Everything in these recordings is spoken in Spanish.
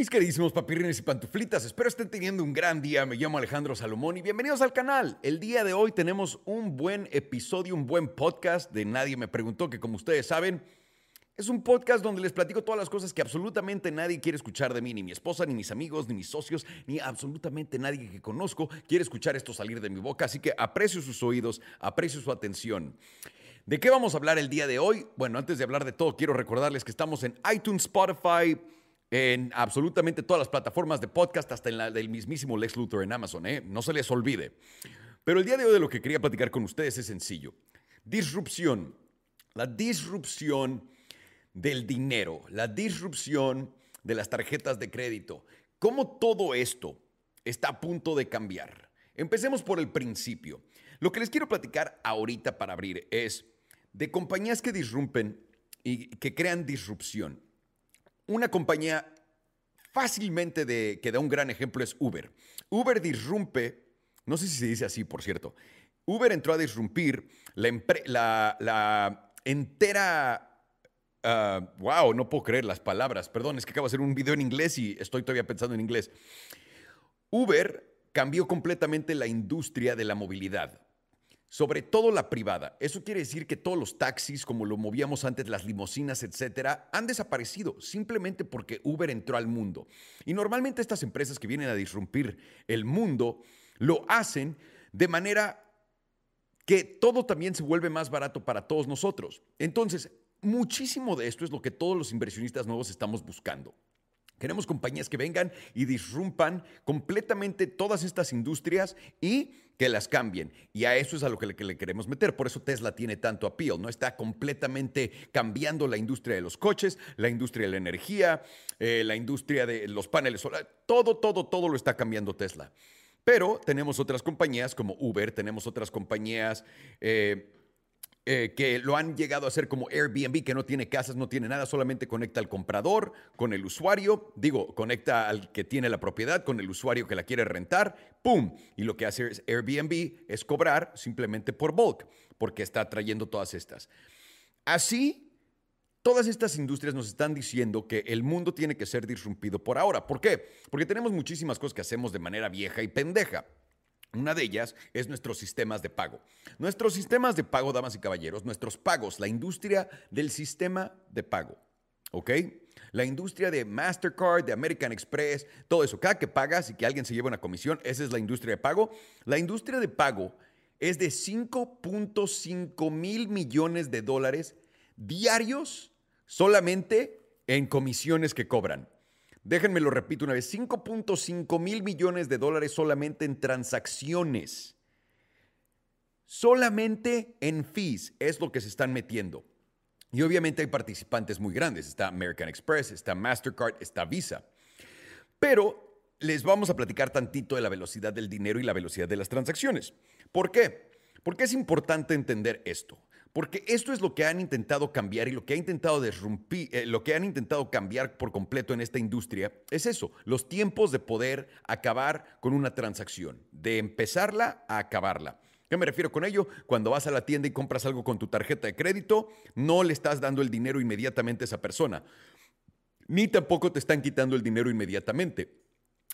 Mis queridísimos papirrines y pantuflitas, espero estén teniendo un gran día. Me llamo Alejandro Salomón y bienvenidos al canal. El día de hoy tenemos un buen episodio, un buen podcast de Nadie me preguntó, que como ustedes saben, es un podcast donde les platico todas las cosas que absolutamente nadie quiere escuchar de mí, ni mi esposa, ni mis amigos, ni mis socios, ni absolutamente nadie que conozco quiere escuchar esto salir de mi boca. Así que aprecio sus oídos, aprecio su atención. ¿De qué vamos a hablar el día de hoy? Bueno, antes de hablar de todo, quiero recordarles que estamos en iTunes, Spotify, en absolutamente todas las plataformas de podcast, hasta en la del mismísimo Lex Luthor en Amazon, ¿eh? no se les olvide. Pero el día de hoy de lo que quería platicar con ustedes es sencillo. Disrupción. La disrupción del dinero, la disrupción de las tarjetas de crédito. ¿Cómo todo esto está a punto de cambiar? Empecemos por el principio. Lo que les quiero platicar ahorita para abrir es de compañías que disrumpen y que crean disrupción. Una compañía fácilmente de, que da un gran ejemplo es Uber. Uber disrumpe, no sé si se dice así, por cierto. Uber entró a disrumpir la, la, entera wow, ah, no puedo creer las palabras. Perdón, es que acabo de hacer un video en inglés y estoy todavía pensando en inglés. Uber cambió completamente la industria de la movilidad sobre todo la privada. Eso quiere decir que todos los taxis, como lo movíamos antes, las limusinas, etcétera, han desaparecido simplemente porque Uber entró al mundo. Y normalmente estas empresas que vienen a disrumpir el mundo lo hacen de manera que todo también se vuelve más barato para todos nosotros. Entonces, muchísimo de esto es lo que todos los inversionistas nuevos estamos buscando. Queremos compañías que vengan y disrumpan completamente todas estas industrias y que las cambien. Y a eso es a lo que le, queremos meter. Por eso Tesla tiene tanto appeal. ¿no? Está completamente cambiando la industria de los coches, la industria de la energía, eh, la industria de los paneles solares. Todo, todo, todo lo está cambiando Tesla. Pero tenemos otras compañías como Uber, tenemos otras compañías... Eh, eh, que lo han llegado a hacer como Airbnb, que no tiene casas, no tiene nada, solamente conecta al comprador con el usuario, digo, conecta al que tiene la propiedad con el usuario que la quiere rentar, ¡pum! Y lo que hace Airbnb es cobrar simplemente por bulk, porque está trayendo todas estas. Así Todas estas industrias nos están diciendo que el mundo tiene que ser disrumpido por ahora. ¿Por qué? Porque tenemos muchísimas cosas que hacemos de manera vieja y pendeja. Una de ellas es nuestros sistemas de pago. Nuestros sistemas de pago, damas y caballeros, nuestros pagos, la industria del sistema de pago. ¿Ok? La industria de Mastercard, de American Express, todo eso. Cada que pagas y que alguien se lleva una comisión, esa es la industria de pago. La industria de pago es de 5.5 mil millones de dólares diarios solamente en comisiones que cobran. Déjenme lo repito una vez, 5.5 mil millones de dólares solamente en transacciones. Solamente en fees es lo que se están metiendo. Y obviamente hay participantes muy grandes. Está American Express, está Mastercard, está Visa. Pero les vamos a platicar tantito de la velocidad del dinero y la velocidad de las transacciones. ¿Por qué? Porque es importante entender esto. Porque esto es lo que han intentado cambiar y lo que ha intentado derrumpir, eh, lo que han intentado cambiar por completo en esta industria es eso, los tiempos de poder acabar con una transacción, de empezarla a acabarla. ¿Qué me refiero con ello? Cuando vas a la tienda y compras algo con tu tarjeta de crédito, no le estás dando el dinero inmediatamente a esa persona, ni tampoco te están quitando el dinero inmediatamente.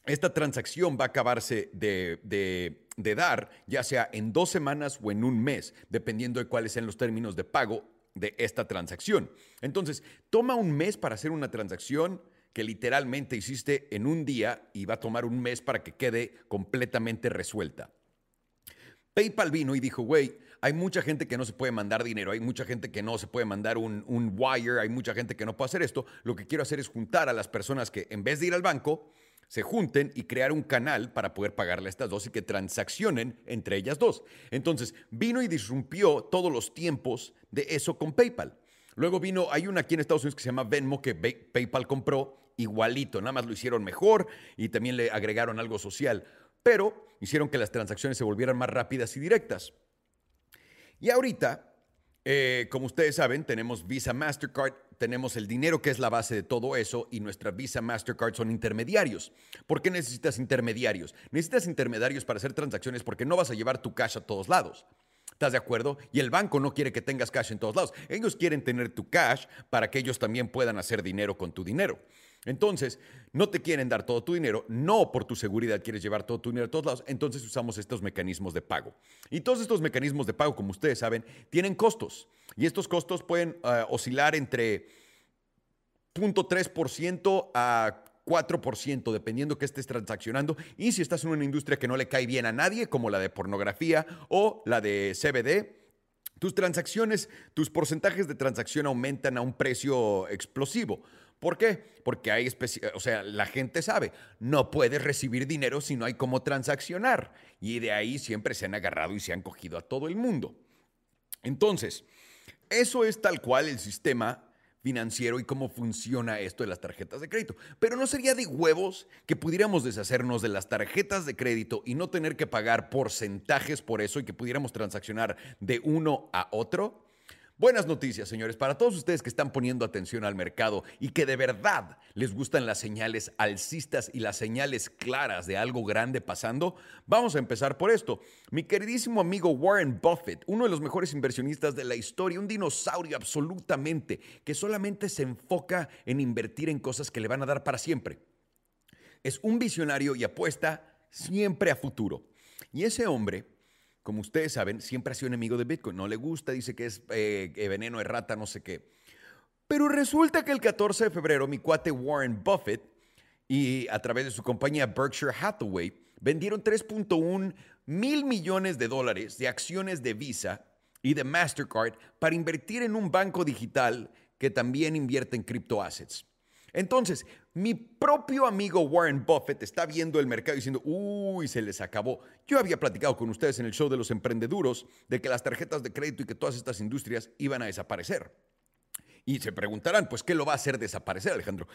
Esta transacción va a acabarse de dar, ya sea en dos semanas o en un mes, dependiendo de cuáles sean los términos de pago de esta transacción. Entonces, toma un mes para hacer una transacción que literalmente hiciste en un día y va a tomar un mes para que quede completamente resuelta. PayPal vino y dijo, güey, hay mucha gente que no se puede mandar dinero, hay mucha gente que no se puede mandar un, wire, hay mucha gente que no puede hacer esto. Lo que quiero hacer es juntar a las personas que en vez de ir al banco, se junten y crear un canal para poder pagarle a estas dos y que transaccionen entre ellas dos. Entonces, vino y disrumpió todos los tiempos de eso con PayPal. Luego vino, hay una aquí en Estados Unidos que se llama Venmo que PayPal compró igualito, nada más lo hicieron mejor y también le agregaron algo social, pero hicieron que las transacciones se volvieran más rápidas y directas. Y ahorita, eh, como ustedes saben, tenemos Visa Mastercard tenemos el dinero que es la base de todo eso y nuestra Visa Mastercard son intermediarios. ¿Por qué necesitas intermediarios? Necesitas intermediarios para hacer transacciones porque no vas a llevar tu cash a todos lados. ¿Estás de acuerdo? Y el banco no quiere que tengas cash en todos lados. Ellos quieren tener tu cash para que ellos también puedan hacer dinero con tu dinero. Entonces, no te quieren dar todo tu dinero, no por tu seguridad quieres llevar todo tu dinero a todos lados, entonces usamos estos mecanismos de pago. Y todos estos mecanismos de pago, como ustedes saben, tienen costos. Y estos costos pueden eh, oscilar entre 0.3% a 4%, dependiendo que estés transaccionando. Y si estás en una industria que no le cae bien a nadie, como la de pornografía o la de CBD, tus transacciones, tus porcentajes de transacción aumentan a un precio explosivo. ¿Por qué? Porque hay o sea, la gente sabe, no puedes recibir dinero si no hay cómo transaccionar. Y de ahí siempre se han agarrado y se han cogido a todo el mundo. Entonces, eso es tal cual el sistema financiero y cómo funciona esto de las tarjetas de crédito. Pero no sería de huevos que pudiéramos deshacernos de las tarjetas de crédito y no tener que pagar porcentajes por eso y que pudiéramos transaccionar de uno a otro. Buenas noticias, señores, para todos ustedes que están poniendo atención al mercado y que de verdad les gustan las señales alcistas y las señales claras de algo grande pasando. Vamos a empezar por esto. Mi queridísimo amigo Warren Buffett, uno de los mejores inversionistas de la historia, un dinosaurio absolutamente, que solamente se enfoca en invertir en cosas que le van a dar para siempre. Es un visionario y apuesta siempre a futuro. Y ese hombre como ustedes saben, siempre ha sido enemigo de Bitcoin. No le gusta, dice que es eh, veneno de rata, no sé qué. Pero resulta que el 14 de febrero, mi cuate Warren Buffett y a través de su compañía Berkshire Hathaway vendieron 3.1 mil millones de dólares de acciones de Visa y de Mastercard para invertir en un banco digital que también invierte en criptoassets. Entonces, mi propio amigo Warren Buffett está viendo el mercado diciendo, uy, se les acabó. Yo había platicado con ustedes en el show de los emprendeduros de que las tarjetas de crédito y que todas estas industrias iban a desaparecer. Y se preguntarán, pues, ¿qué lo va a hacer desaparecer, Alejandro?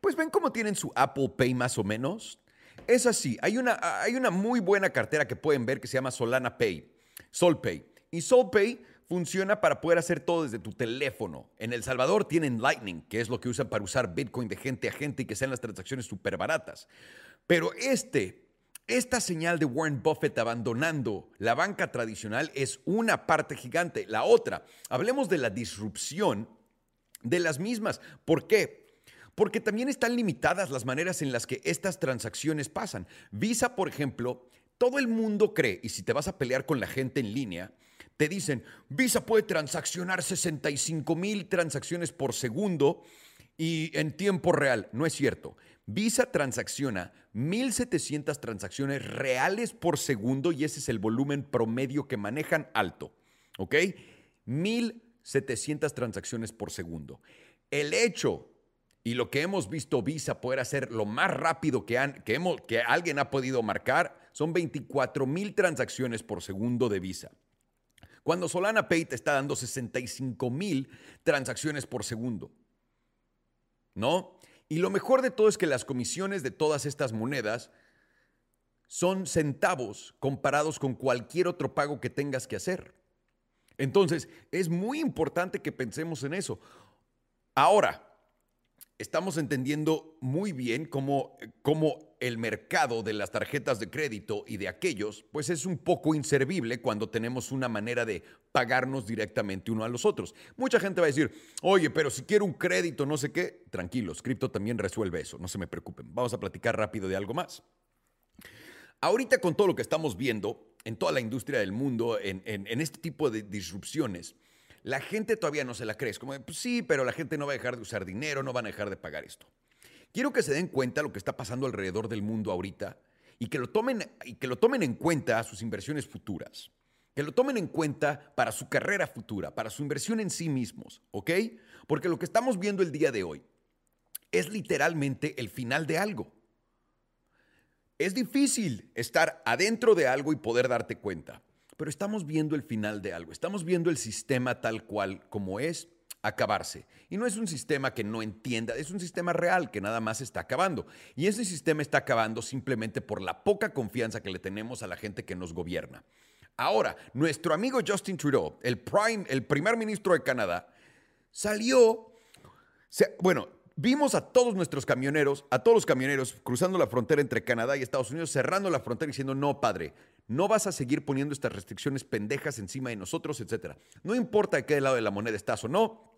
Pues ven cómo tienen su Apple Pay más o menos. Es así, hay una, hay una muy buena cartera que pueden ver que se llama Solana Pay, SolPay. Y SolPay funciona para poder hacer todo desde tu teléfono. En El Salvador tienen Lightning, que es lo que usan para usar Bitcoin de gente a gente y que sean las transacciones súper baratas. Pero este, esta señal de Warren Buffett abandonando la banca tradicional es una parte gigante. La otra, hablemos de la disrupción de las mismas. ¿Por qué? Porque también están limitadas las maneras en las que estas transacciones pasan. Visa, por ejemplo, todo el mundo cree, y si te vas a pelear con la gente en línea, te dicen, Visa puede transaccionar 65 mil transacciones por segundo y en tiempo real. No es cierto. Visa transacciona 1.700 transacciones reales por segundo y ese es el volumen promedio que manejan alto. ¿Ok? 1.700 transacciones por segundo. El hecho y lo que hemos visto Visa poder hacer lo más rápido que, han, que, hemos, que alguien ha podido marcar son 24 mil transacciones por segundo de Visa. Cuando Solana Pay te está dando 65 mil transacciones por segundo. ¿No? Y lo mejor de todo es que las comisiones de todas estas monedas son centavos comparados con cualquier otro pago que tengas que hacer. Entonces, es muy importante que pensemos en eso. Ahora, estamos entendiendo muy bien cómo, cómo, el mercado de las tarjetas de crédito y de aquellos, pues es un poco inservible cuando tenemos una manera de pagarnos directamente uno a los otros. Mucha gente va a decir, oye, pero si quiero un crédito, no sé qué, tranquilos, cripto también resuelve eso, no se me preocupen. Vamos a platicar rápido de algo más. Ahorita con todo lo que estamos viendo en toda la industria del mundo, en, este tipo de disrupciones, la gente todavía no se la cree. Es como, pues sí, pero la gente no va a dejar de usar dinero, no van a dejar de pagar esto. Quiero que se den cuenta lo que está pasando alrededor del mundo ahorita y que lo tomen, y que lo tomen en cuenta a sus inversiones futuras. Que lo tomen en cuenta para su carrera futura, para su inversión en sí mismos, ¿ok? Porque lo que estamos viendo el día de hoy es literalmente el final de algo. Es difícil estar adentro de algo y poder darte cuenta pero estamos viendo el final de algo, estamos viendo el sistema tal cual como es acabarse. Y no es un sistema que no entienda, es un sistema real que nada más está acabando. Y ese sistema está acabando simplemente por la poca confianza que le tenemos a la gente que nos gobierna. Ahora, nuestro amigo Justin Trudeau, el, prime, el primer ministro de Canadá, salió, bueno, vimos a todos nuestros camioneros, a todos los camioneros cruzando la frontera entre Canadá y Estados Unidos, cerrando la frontera y diciendo, no, padre, no vas a seguir poniendo estas restricciones pendejas encima de nosotros, etcétera. No importa de qué lado de la moneda estás o no,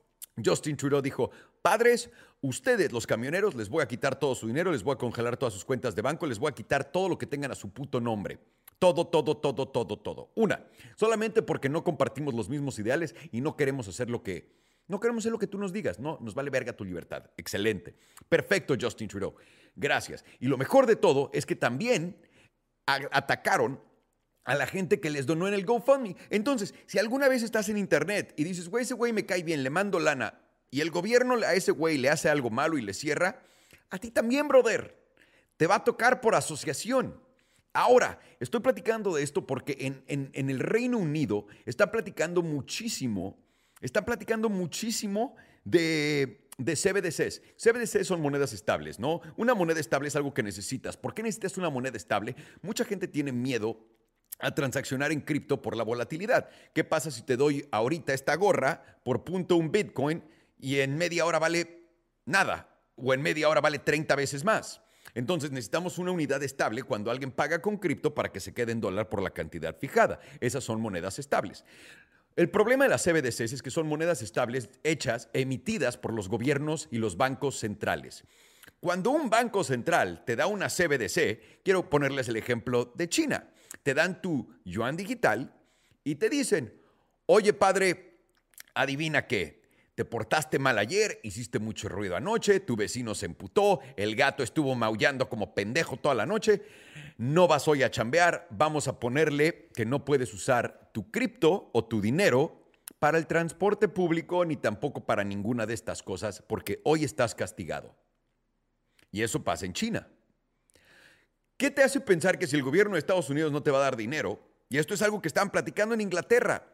Justin Trudeau dijo, padres, ustedes los camioneros les voy a quitar todo su dinero, les voy a congelar todas sus cuentas de banco, les voy a quitar todo lo que tengan a su puto nombre. Todo, todo, todo, todo, todo. Una, solamente porque no compartimos los mismos ideales y no queremos hacer lo que... No queremos hacer lo que tú nos digas, no, nos vale verga tu libertad. Excelente. Perfecto, Justin Trudeau. Gracias. Y lo mejor de todo es que también atacaron a la gente que les donó en el GoFundMe. Entonces, si alguna vez estás en internet y dices, güey, ese güey me cae bien, le mando lana, y el gobierno a ese güey le hace algo malo y le cierra, a ti también, brother. Te va a tocar por asociación. Ahora, estoy platicando de esto porque en, en, el Reino Unido está platicando muchísimo, está platicando muchísimo de, de CBDCs. CBDCs son monedas estables, ¿no? Una moneda estable es algo que necesitas. ¿Por qué necesitas una moneda estable? Mucha gente tiene miedo a transaccionar en cripto por la volatilidad. ¿Qué pasa si te doy ahorita esta gorra por punto un Bitcoin y en media hora vale nada o en media hora vale 30 veces más? Entonces necesitamos una unidad estable cuando alguien paga con cripto para que se quede en dólar por la cantidad fijada. Esas son monedas estables. El problema de las CBDCs es que son monedas estables hechas, emitidas por los gobiernos y los bancos centrales. Cuando un banco central te da una CBDC, quiero ponerles el ejemplo de China te dan tu yuan digital y te dicen, oye padre, adivina qué, te portaste mal ayer, hiciste mucho ruido anoche, tu vecino se emputó, el gato estuvo maullando como pendejo toda la noche, no vas hoy a chambear, vamos a ponerle que no puedes usar tu cripto o tu dinero para el transporte público ni tampoco para ninguna de estas cosas porque hoy estás castigado. Y eso pasa en China. ¿Qué te hace pensar que si el gobierno de Estados Unidos no te va a dar dinero, y esto es algo que estaban platicando en Inglaterra,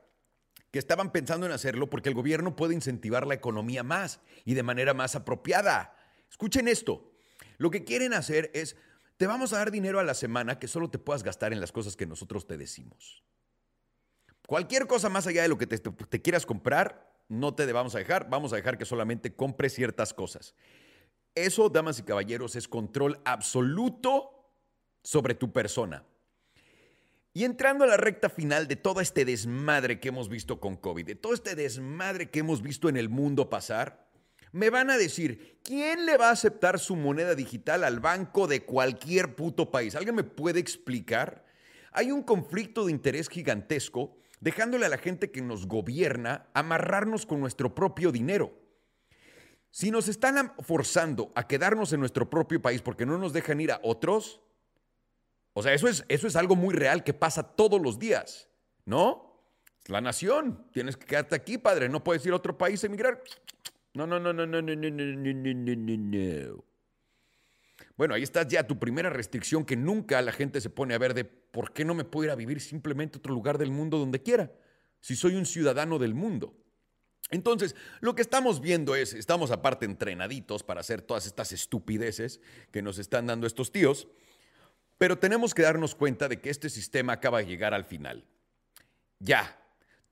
que estaban pensando en hacerlo porque el gobierno puede incentivar la economía más y de manera más apropiada? Escuchen esto, lo que quieren hacer es, te vamos a dar dinero a la semana que solo te puedas gastar en las cosas que nosotros te decimos. Cualquier cosa más allá de lo que te, te quieras comprar, no te vamos a dejar, vamos a dejar que solamente compres ciertas cosas. Eso, damas y caballeros, es control absoluto sobre tu persona. Y entrando a la recta final de todo este desmadre que hemos visto con COVID, de todo este desmadre que hemos visto en el mundo pasar, me van a decir, ¿quién le va a aceptar su moneda digital al banco de cualquier puto país? ¿Alguien me puede explicar? Hay un conflicto de interés gigantesco dejándole a la gente que nos gobierna amarrarnos con nuestro propio dinero. Si nos están forzando a quedarnos en nuestro propio país porque no nos dejan ir a otros, o sea, eso es, eso es algo muy real que pasa todos los días, ¿no? La nación, tienes que quedarte aquí, padre, no puedes ir a otro país a emigrar. No, no, no, no, no, no, no, no, no, no, no. Bueno, ahí está ya tu primera restricción que nunca la gente se pone a ver de por qué no me puedo ir a vivir simplemente a otro lugar del mundo donde quiera, si soy un ciudadano del mundo. Entonces, lo que estamos viendo es, estamos aparte entrenaditos para hacer todas estas estupideces que nos están dando estos tíos. Pero tenemos que darnos cuenta de que este sistema acaba de llegar al final. Ya.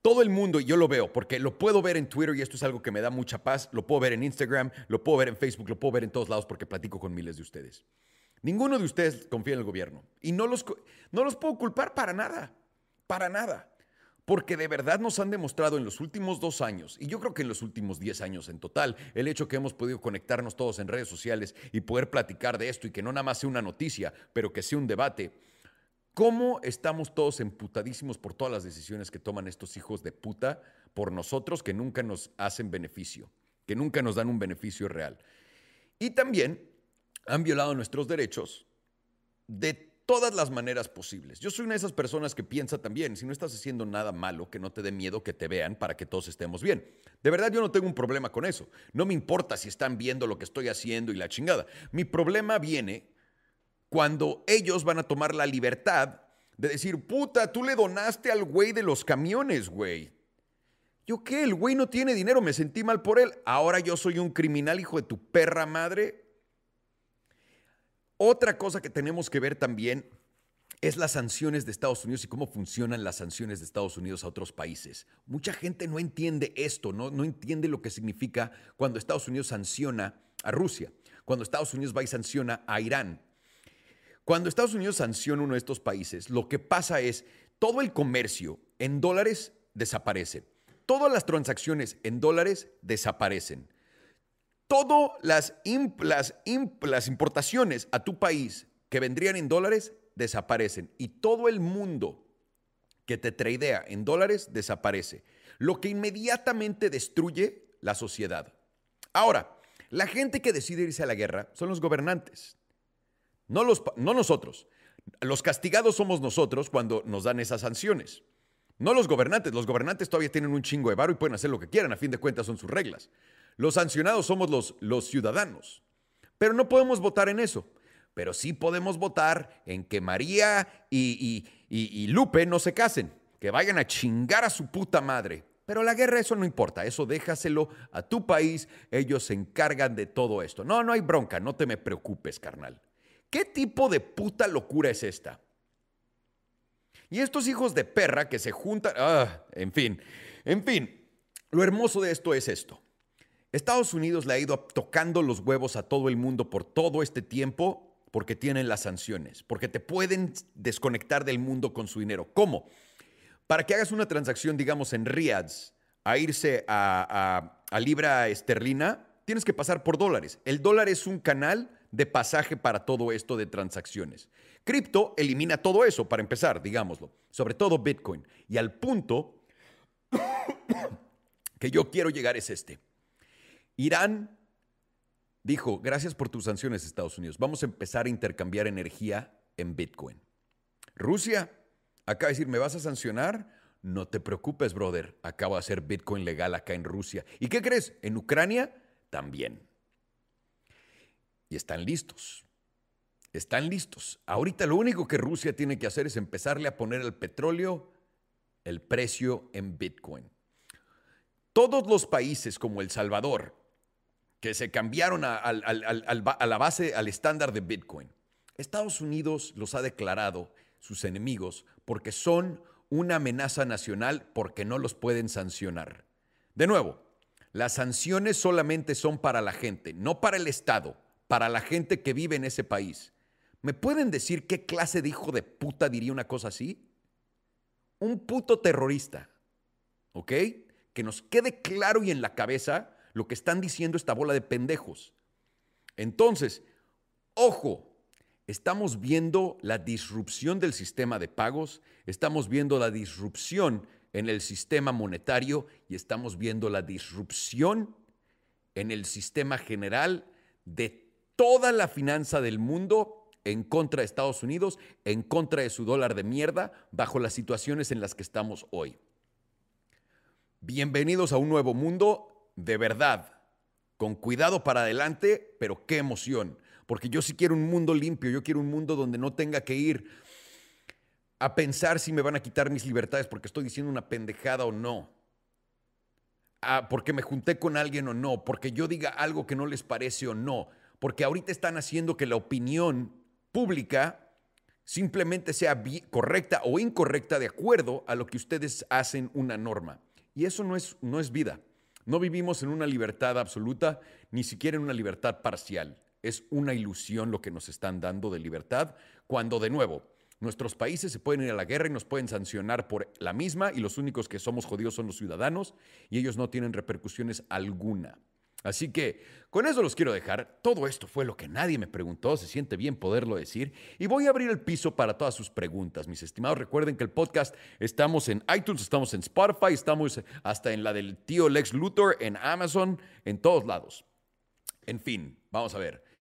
Todo el mundo, yo lo veo, porque lo puedo ver en Twitter y esto es algo que me da mucha paz, lo puedo ver en Instagram, lo puedo ver en Facebook, lo puedo ver en todos lados porque platico con miles de ustedes. Ninguno de ustedes confía en el gobierno y no los, no los puedo culpar para nada, para nada porque de verdad nos han demostrado en los últimos dos años, y yo creo que en los últimos diez años en total, el hecho que hemos podido conectarnos todos en redes sociales y poder platicar de esto y que no nada más sea una noticia, pero que sea un debate, cómo estamos todos emputadísimos por todas las decisiones que toman estos hijos de puta por nosotros que nunca nos hacen beneficio, que nunca nos dan un beneficio real. Y también han violado nuestros derechos de todas las maneras posibles. Yo soy una de esas personas que piensa también, si no estás haciendo nada malo, que no te dé miedo que te vean para que todos estemos bien. De verdad yo no tengo un problema con eso. No me importa si están viendo lo que estoy haciendo y la chingada. Mi problema viene cuando ellos van a tomar la libertad de decir, puta, tú le donaste al güey de los camiones, güey. ¿Yo qué? El güey no tiene dinero, me sentí mal por él. Ahora yo soy un criminal, hijo de tu perra madre. Otra cosa que tenemos que ver también es las sanciones de Estados Unidos y cómo funcionan las sanciones de Estados Unidos a otros países. Mucha gente no entiende esto, no, no entiende lo que significa cuando Estados Unidos sanciona a Rusia, cuando Estados Unidos va y sanciona a Irán. Cuando Estados Unidos sanciona uno de estos países, lo que pasa es todo el comercio en dólares desaparece. todas las transacciones en dólares desaparecen. Todas las, importaciones a tu país que vendrían en dólares desaparecen. Y todo el mundo que te tradea en dólares desaparece. Lo que inmediatamente destruye la sociedad. Ahora, la gente que decide irse a la guerra son los gobernantes, no, los, no nosotros. Los castigados somos nosotros cuando nos dan esas sanciones. No los gobernantes. Los gobernantes todavía tienen un chingo de varo y pueden hacer lo que quieran. A fin de cuentas son sus reglas. Los sancionados somos los, los ciudadanos. Pero no podemos votar en eso. Pero sí podemos votar en que María y, y Lupe no se casen. Que vayan a chingar a su puta madre. Pero la guerra, eso no importa, eso déjaselo a tu país, ellos se encargan de todo esto. No, no hay bronca, no te me preocupes, carnal. ¿Qué tipo de puta locura es esta? Y estos hijos de perra que se juntan, ah, en fin, en fin, lo hermoso de esto es esto. Estados Unidos le ha ido tocando los huevos a todo el mundo por todo este tiempo porque tienen las sanciones, porque te pueden desconectar del mundo con su dinero. ¿Cómo? Para que hagas una transacción, digamos, en Riads, a irse a, a libra esterlina, tienes que pasar por dólares. El dólar es un canal de pasaje para todo esto de transacciones. Cripto elimina todo eso, para empezar, digámoslo, sobre todo Bitcoin. Y al punto que yo quiero llegar es este. Irán dijo, gracias por tus sanciones, Estados Unidos, vamos a empezar a intercambiar energía en Bitcoin. Rusia acaba de decir, ¿me vas a sancionar? No te preocupes, brother, acabo de hacer Bitcoin legal acá en Rusia. ¿Y qué crees? En Ucrania también. Y están listos. Están listos. Ahorita lo único que Rusia tiene que hacer es empezarle a poner al petróleo el precio en Bitcoin. Todos los países como El Salvador, que se cambiaron a, a la base, al estándar de Bitcoin, Estados Unidos los ha declarado sus enemigos porque son una amenaza nacional porque no los pueden sancionar. De nuevo, las sanciones solamente son para la gente, no para el Estado para la gente que vive en ese país. ¿Me pueden decir qué clase de hijo de puta diría una cosa así? Un puto terrorista. ¿Ok? Que nos quede claro y en la cabeza lo que están diciendo esta bola de pendejos. Entonces, ojo, estamos viendo la disrupción del sistema de pagos, estamos viendo la disrupción en el sistema monetario y estamos viendo la disrupción en el sistema general de toda la finanza del mundo en contra de Estados Unidos, en contra de su dólar de mierda, bajo las situaciones en las que estamos hoy. Bienvenidos a un nuevo mundo de verdad, con cuidado para adelante, pero qué emoción, porque yo sí quiero un mundo limpio, yo quiero un mundo donde no tenga que ir a pensar si me van a quitar mis libertades porque estoy diciendo una pendejada o no. Ah, porque me junté con alguien o no, porque yo diga algo que no les parece o no porque ahorita están haciendo que la opinión pública simplemente sea correcta o incorrecta de acuerdo a lo que ustedes hacen una norma. Y eso no es, no es vida. No vivimos en una libertad absoluta, ni siquiera en una libertad parcial. Es una ilusión lo que nos están dando de libertad, cuando de nuevo, nuestros países se pueden ir a la guerra y nos pueden sancionar por la misma y los únicos que somos jodidos son los ciudadanos y ellos no tienen repercusiones alguna. Así que con eso los quiero dejar. Todo esto fue lo que nadie me preguntó, se siente bien poderlo decir. Y voy a abrir el piso para todas sus preguntas, mis estimados. Recuerden que el podcast estamos en iTunes, estamos en Spotify, estamos hasta en la del tío Lex Luthor, en Amazon, en todos lados. En fin, vamos a ver.